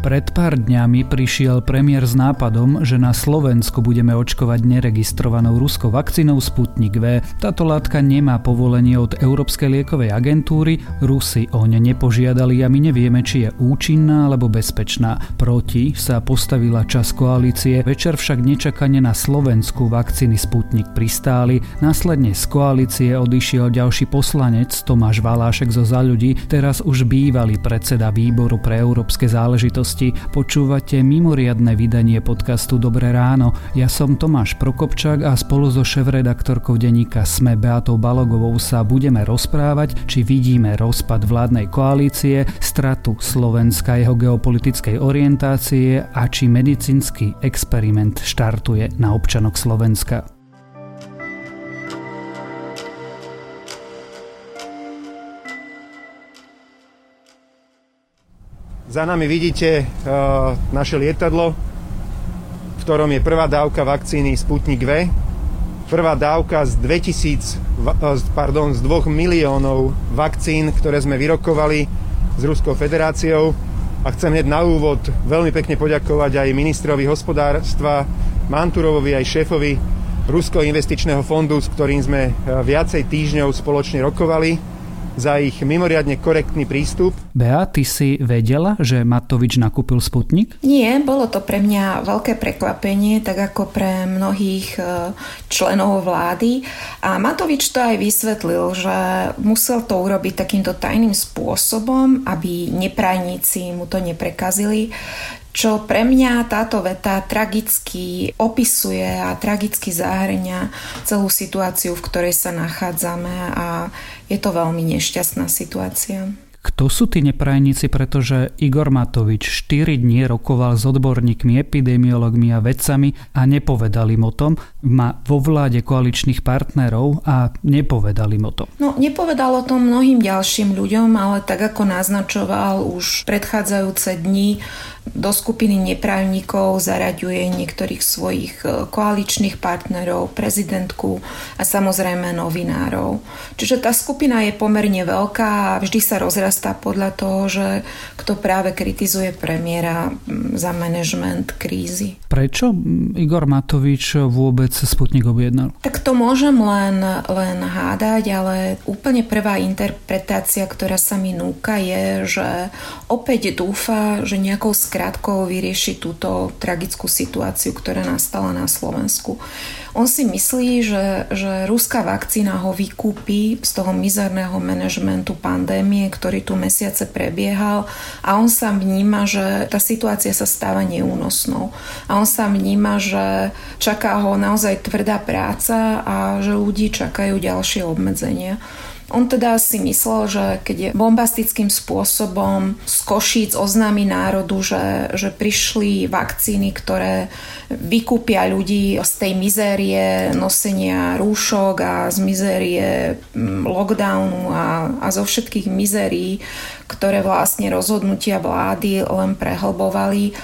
Pred pár dňami prišiel premiér s nápadom, že na Slovensku budeme očkovať neregistrovanou ruskou vakcínou Sputnik V. Táto látka nemá povolenie od Európskej liekovej agentúry, Rusi o ne nepožiadali a my nevieme, či je účinná alebo bezpečná. Proti sa postavila čas koalície, večer však nečakane na Slovensku vakcíny Sputnik pristáli, následne z koalície odišiel ďalší poslanec Tomáš Valášek zo za ľudí, teraz už bývalý predseda výboru pre európske záležitosti udalosti. Počúvate mimoriadne vydanie podcastu Dobré ráno. Ja som Tomáš Prokopčák a spolu so šéf-redaktorkou denníka Sme Beatou Balogovou sa budeme rozprávať, či vidíme rozpad vládnej koalície, stratu Slovenska jeho geopolitickej orientácie a či medicínsky experiment štartuje na občanok Slovenska. Za nami vidíte uh, naše lietadlo, v ktorom je prvá dávka vakcíny Sputnik V. Prvá dávka z 2000, uh, pardon, z 2 miliónov vakcín, ktoré sme vyrokovali s Ruskou federáciou. A chcem hneď na úvod veľmi pekne poďakovať aj ministrovi hospodárstva Manturovovi, aj šéfovi Ruského investičného fondu, s ktorým sme viacej týždňov spoločne rokovali za ich mimoriadne korektný prístup. Bea, ty si vedela, že Matovič nakúpil Sputnik? Nie, bolo to pre mňa veľké prekvapenie, tak ako pre mnohých e, členov vlády. A Matovič to aj vysvetlil, že musel to urobiť takýmto tajným spôsobom, aby neprajníci mu to neprekazili čo pre mňa táto veta tragicky opisuje a tragicky zahrňa celú situáciu, v ktorej sa nachádzame a je to veľmi nešťastná situácia. Kto sú tí neprajníci, pretože Igor Matovič 4 dní rokoval s odborníkmi, epidemiologmi a vedcami a nepovedali im o tom. Má vo vláde koaličných partnerov a nepovedali im o tom. No, nepovedal o tom mnohým ďalším ľuďom, ale tak ako naznačoval už predchádzajúce dni, do skupiny neprávnikov zaraďuje niektorých svojich e, koaličných partnerov, prezidentku a samozrejme novinárov. Čiže tá skupina je pomerne veľká a vždy sa rozrastá podľa toho, že kto práve kritizuje premiéra za manažment krízy. Prečo Igor Matovič vôbec Sputnik objednal? Tak to môžem len, len hádať, ale úplne prvá interpretácia, ktorá sa mi núka je, že opäť dúfa, že nejakou skrátkou vyrieši túto tragickú situáciu, ktorá nastala na Slovensku. On si myslí, že, že ruská vakcína ho vykúpi z toho mizerného manažmentu pandémie, ktorý tu mesiace prebiehal a on sa vníma, že tá situácia sa stáva neúnosnou. A on sa vníma, že čaká ho naozaj tvrdá práca a že ľudí čakajú ďalšie obmedzenia. On teda si myslel, že keď je bombastickým spôsobom z Košíc oznámi národu, že, že prišli vakcíny, ktoré vykúpia ľudí z tej mizérie nosenia rúšok a z mizérie mm, lockdownu a, a zo všetkých mizérií, ktoré vlastne rozhodnutia vlády len prehlbovali,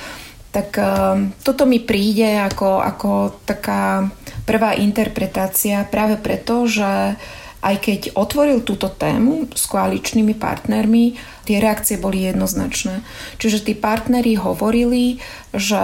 tak um, toto mi príde ako, ako taká prvá interpretácia práve preto, že aj keď otvoril túto tému s koaličnými partnermi, tie reakcie boli jednoznačné. Čiže tí partneri hovorili, že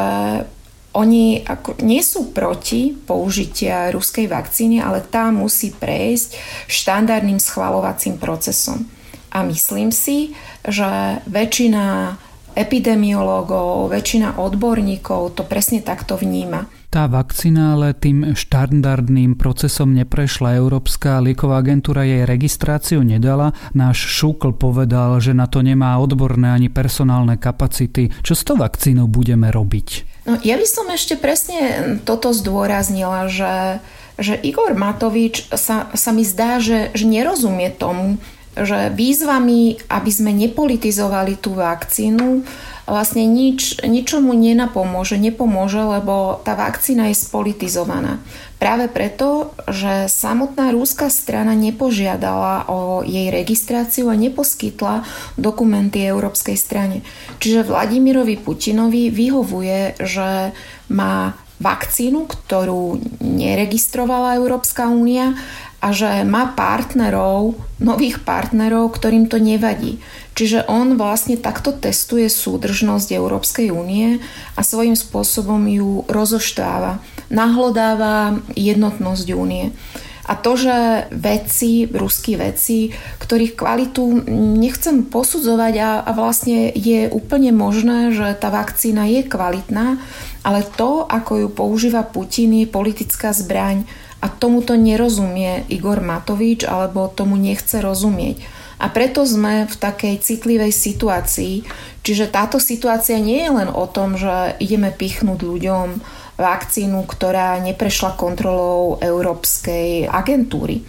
oni ako, nie sú proti použitia ruskej vakcíny, ale tá musí prejsť štandardným schvalovacím procesom. A myslím si, že väčšina epidemiológov, väčšina odborníkov to presne takto vníma. Tá vakcína ale tým štandardným procesom neprešla. Európska lieková agentúra jej registráciu nedala. Náš Šúkl povedal, že na to nemá odborné ani personálne kapacity. Čo s tou vakcínou budeme robiť? No, ja by som ešte presne toto zdôraznila, že, že Igor Matovič sa, sa mi zdá, že, že nerozumie tomu, že výzvami, aby sme nepolitizovali tú vakcínu, vlastne nič, ničomu nenapomôže, nepomôže, lebo tá vakcína je spolitizovaná. Práve preto, že samotná rúska strana nepožiadala o jej registráciu a neposkytla dokumenty európskej strane. Čiže Vladimirovi Putinovi vyhovuje, že má vakcínu, ktorú neregistrovala Európska únia a že má partnerov, nových partnerov, ktorým to nevadí. Čiže on vlastne takto testuje súdržnosť Európskej únie a svojím spôsobom ju rozoštáva. Nahlodáva jednotnosť únie. A to, že veci, ruskí veci, ktorých kvalitu nechcem posudzovať a, a vlastne je úplne možné, že tá vakcína je kvalitná, ale to, ako ju používa Putin, je politická zbraň a tomuto nerozumie Igor Matovič alebo tomu nechce rozumieť. A preto sme v takej citlivej situácii. Čiže táto situácia nie je len o tom, že ideme pichnúť ľuďom vakcínu, ktorá neprešla kontrolou Európskej agentúry.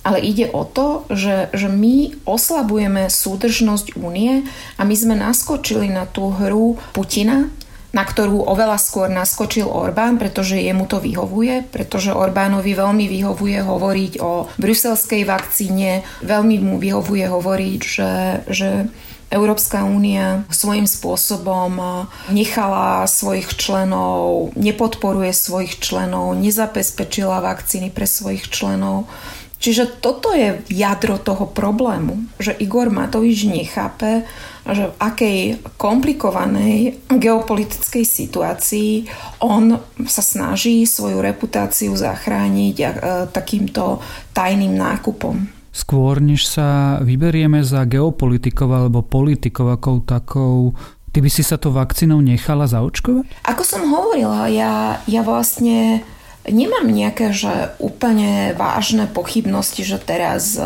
Ale ide o to, že, že my oslabujeme súdržnosť únie a my sme naskočili na tú hru Putina, na ktorú oveľa skôr naskočil Orbán, pretože jemu to vyhovuje, pretože Orbánovi veľmi vyhovuje hovoriť o bruselskej vakcíne, veľmi mu vyhovuje hovoriť, že, že Európska únia svojím spôsobom nechala svojich členov, nepodporuje svojich členov, nezabezpečila vakcíny pre svojich členov. Čiže toto je jadro toho problému, že Igor Matovič nechápe, že v akej komplikovanej geopolitickej situácii on sa snaží svoju reputáciu zachrániť e, takýmto tajným nákupom. Skôr, než sa vyberieme za geopolitikov alebo politikov ako takou, ty by si sa to vakcínou nechala zaočkovať? Ako som hovorila, ja, ja vlastne Nemám nejaké, že úplne vážne pochybnosti, že teraz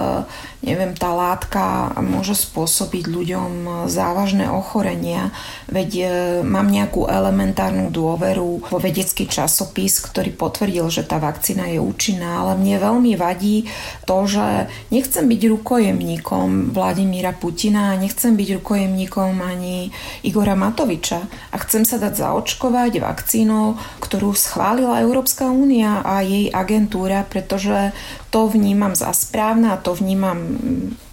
neviem, tá látka môže spôsobiť ľuďom závažné ochorenia, veď e, mám nejakú elementárnu dôveru vo vedecký časopis, ktorý potvrdil, že tá vakcína je účinná, ale mne veľmi vadí to, že nechcem byť rukojemníkom Vladimíra Putina a nechcem byť rukojemníkom ani Igora Matoviča. A chcem sa dať zaočkovať vakcínou, ktorú schválila Európska únia a jej agentúra, pretože to vnímam za správne a to vnímam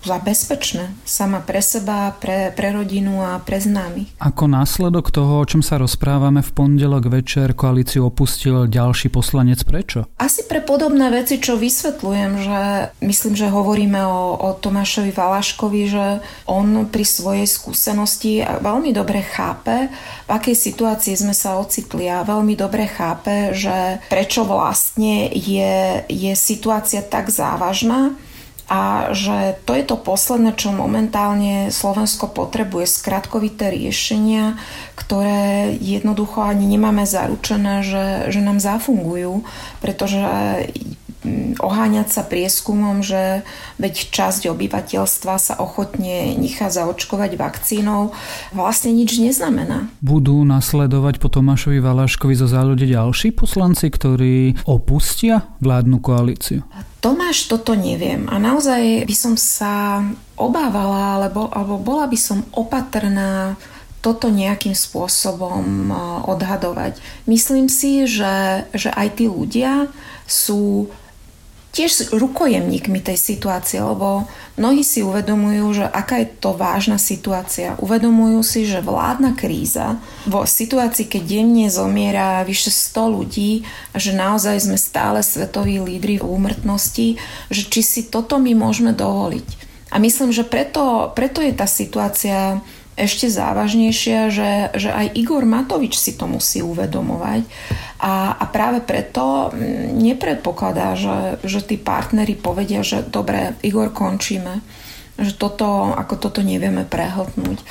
za bezpečné sama pre seba, pre, pre rodinu a pre známych. Ako následok toho, o čom sa rozprávame v pondelok večer, koalíciu opustil ďalší poslanec. Prečo? Asi pre podobné veci, čo vysvetľujem, že myslím, že hovoríme o, o Tomášovi Valaškovi, že on pri svojej skúsenosti veľmi dobre chápe, v akej situácii sme sa ocitli a veľmi dobre chápe, že prečo vlastne je, je situácia tak závažná a že to je to posledné, čo momentálne Slovensko potrebuje, skratkovité riešenia, ktoré jednoducho ani nemáme zaručené, že, že nám zafungujú, pretože oháňať sa prieskumom, že veď časť obyvateľstva sa ochotne nechá zaočkovať vakcínou, vlastne nič neznamená. Budú nasledovať po Tomášovi Valaškovi zo záľude ďalší poslanci, ktorí opustia vládnu koalíciu? Tomáš, toto neviem. A naozaj by som sa obávala, alebo, alebo bola by som opatrná toto nejakým spôsobom odhadovať. Myslím si, že, že aj tí ľudia sú tiež rukojemníkmi tej situácie, lebo mnohí si uvedomujú, že aká je to vážna situácia. Uvedomujú si, že vládna kríza vo situácii, keď denne zomiera vyše 100 ľudí a že naozaj sme stále svetoví lídry v úmrtnosti, že či si toto my môžeme dovoliť. A myslím, že preto, preto je tá situácia ešte závažnejšia, že, že aj Igor Matovič si to musí uvedomovať a, a práve preto mm, nepredpokladá, že, že tí partneri povedia, že dobre, Igor, končíme, že toto, ako toto nevieme prehltnúť.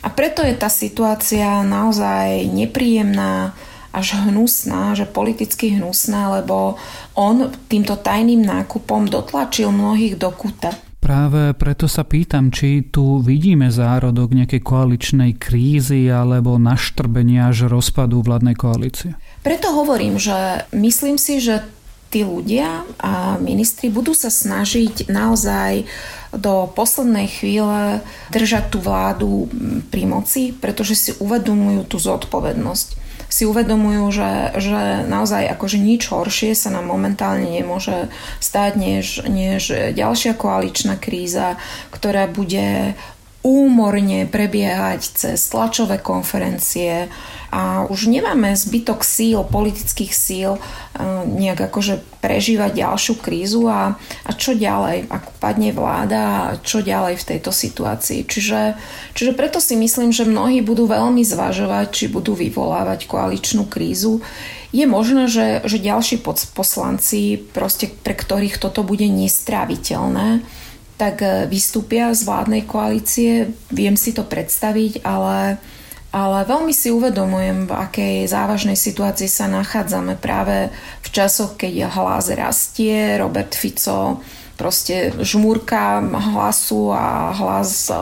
A preto je tá situácia naozaj nepríjemná, až hnusná, že politicky hnusná, lebo on týmto tajným nákupom dotlačil mnohých do kuta. Práve preto sa pýtam, či tu vidíme zárodok nejakej koaličnej krízy alebo naštrbenia až rozpadu vládnej koalície. Preto hovorím, že myslím si, že tí ľudia a ministri budú sa snažiť naozaj do poslednej chvíle držať tú vládu pri moci, pretože si uvedomujú tú zodpovednosť. Si uvedomujú, že, že naozaj akože nič horšie sa nám momentálne nemôže stať, než, než ďalšia koaličná kríza, ktorá bude úmorne prebiehať cez tlačové konferencie a už nemáme zbytok síl, politických síl e, nejak akože prežívať ďalšiu krízu a, a čo ďalej, ako padne vláda a čo ďalej v tejto situácii. Čiže, čiže preto si myslím, že mnohí budú veľmi zvažovať, či budú vyvolávať koaličnú krízu. Je možné, že, že ďalší poslanci, proste pre ktorých toto bude nestráviteľné, tak e, vystúpia z vládnej koalície. Viem si to predstaviť, ale, ale veľmi si uvedomujem, v akej závažnej situácii sa nachádzame práve v časoch, keď hlas rastie, Robert Fico proste žmúrka hlasu a hlas e,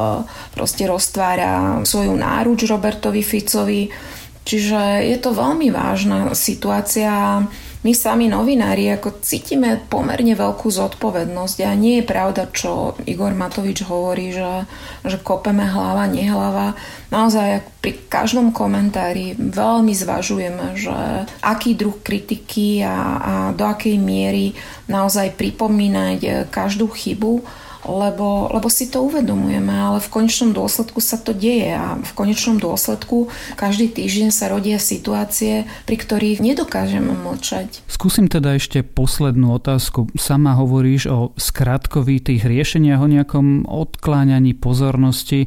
proste roztvára svoju náruč Robertovi Ficovi. Čiže je to veľmi vážna situácia my sami novinári ako cítime pomerne veľkú zodpovednosť a nie je pravda, čo Igor Matovič hovorí, že, že kopeme hlava, nehlava. Naozaj pri každom komentári veľmi zvažujeme, že aký druh kritiky a, a do akej miery naozaj pripomínať každú chybu lebo, lebo si to uvedomujeme, ale v konečnom dôsledku sa to deje a v konečnom dôsledku každý týždeň sa rodia situácie, pri ktorých nedokážeme mlčať. Skúsim teda ešte poslednú otázku. Sama hovoríš o skratkovitých riešeniach, o nejakom odkláňaní pozornosti.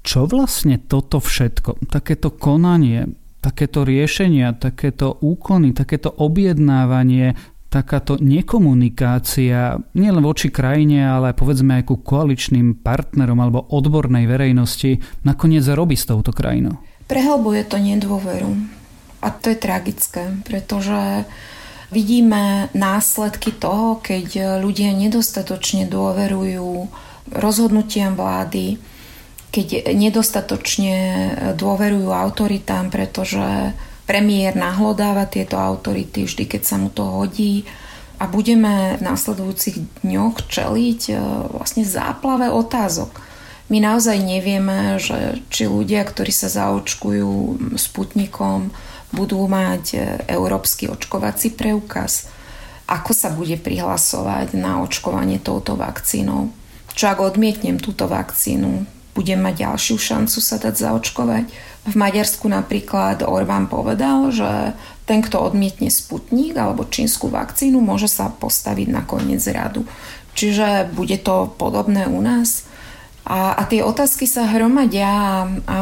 Čo vlastne toto všetko, takéto konanie, takéto riešenia, takéto úkony, takéto objednávanie takáto nekomunikácia nielen voči krajine, ale povedzme aj ku koaličným partnerom alebo odbornej verejnosti nakoniec robí s touto krajinou? Prehlbuje to nedôveru. A to je tragické, pretože vidíme následky toho, keď ľudia nedostatočne dôverujú rozhodnutiam vlády, keď nedostatočne dôverujú autoritám, pretože Premiér nahlodáva tieto autority vždy, keď sa mu to hodí a budeme v následujúcich dňoch čeliť e, vlastne záplave otázok. My naozaj nevieme, že či ľudia, ktorí sa zaočkujú sputnikom, budú mať e, európsky očkovací preukaz. Ako sa bude prihlasovať na očkovanie touto vakcínou? Čo ak odmietnem túto vakcínu? Budem mať ďalšiu šancu sa dať zaočkovať? V Maďarsku napríklad Orbán povedal, že ten, kto odmietne Sputnik alebo čínsku vakcínu, môže sa postaviť na koniec radu. Čiže bude to podobné u nás. A, a tie otázky sa hromadia a, a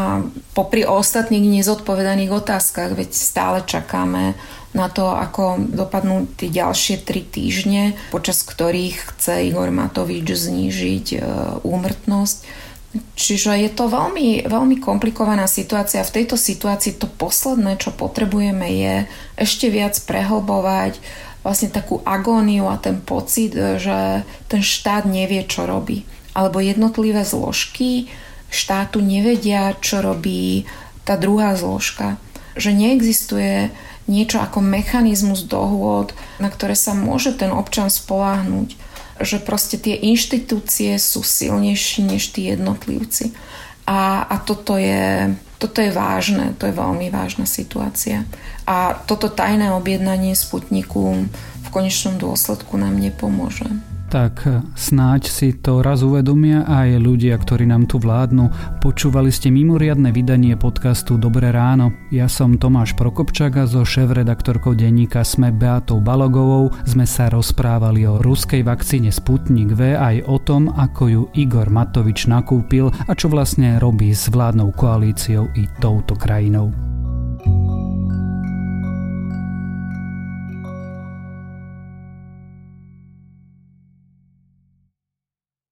popri ostatných nezodpovedaných otázkach, veď stále čakáme na to, ako dopadnú tie ďalšie tri týždne, počas ktorých chce Igor Matovič znížiť e, úmrtnosť Čiže je to veľmi, veľmi komplikovaná situácia. V tejto situácii to posledné, čo potrebujeme, je ešte viac prehlbovať vlastne takú agóniu a ten pocit, že ten štát nevie, čo robí. Alebo jednotlivé zložky štátu nevedia, čo robí tá druhá zložka. Že neexistuje niečo ako mechanizmus dohôd, na ktoré sa môže ten občan spoláhnuť že proste tie inštitúcie sú silnejšie než tí jednotlivci. A, a toto, je, toto je vážne, to je veľmi vážna situácia. A toto tajné objednanie Sputniku v konečnom dôsledku nám nepomôže tak snáď si to raz uvedomia aj ľudia, ktorí nám tu vládnu. Počúvali ste mimoriadne vydanie podcastu Dobré ráno. Ja som Tomáš Prokopčák a so šéf-redaktorkou denníka Sme Beatou Balogovou sme sa rozprávali o ruskej vakcíne Sputnik V aj o tom, ako ju Igor Matovič nakúpil a čo vlastne robí s vládnou koalíciou i touto krajinou.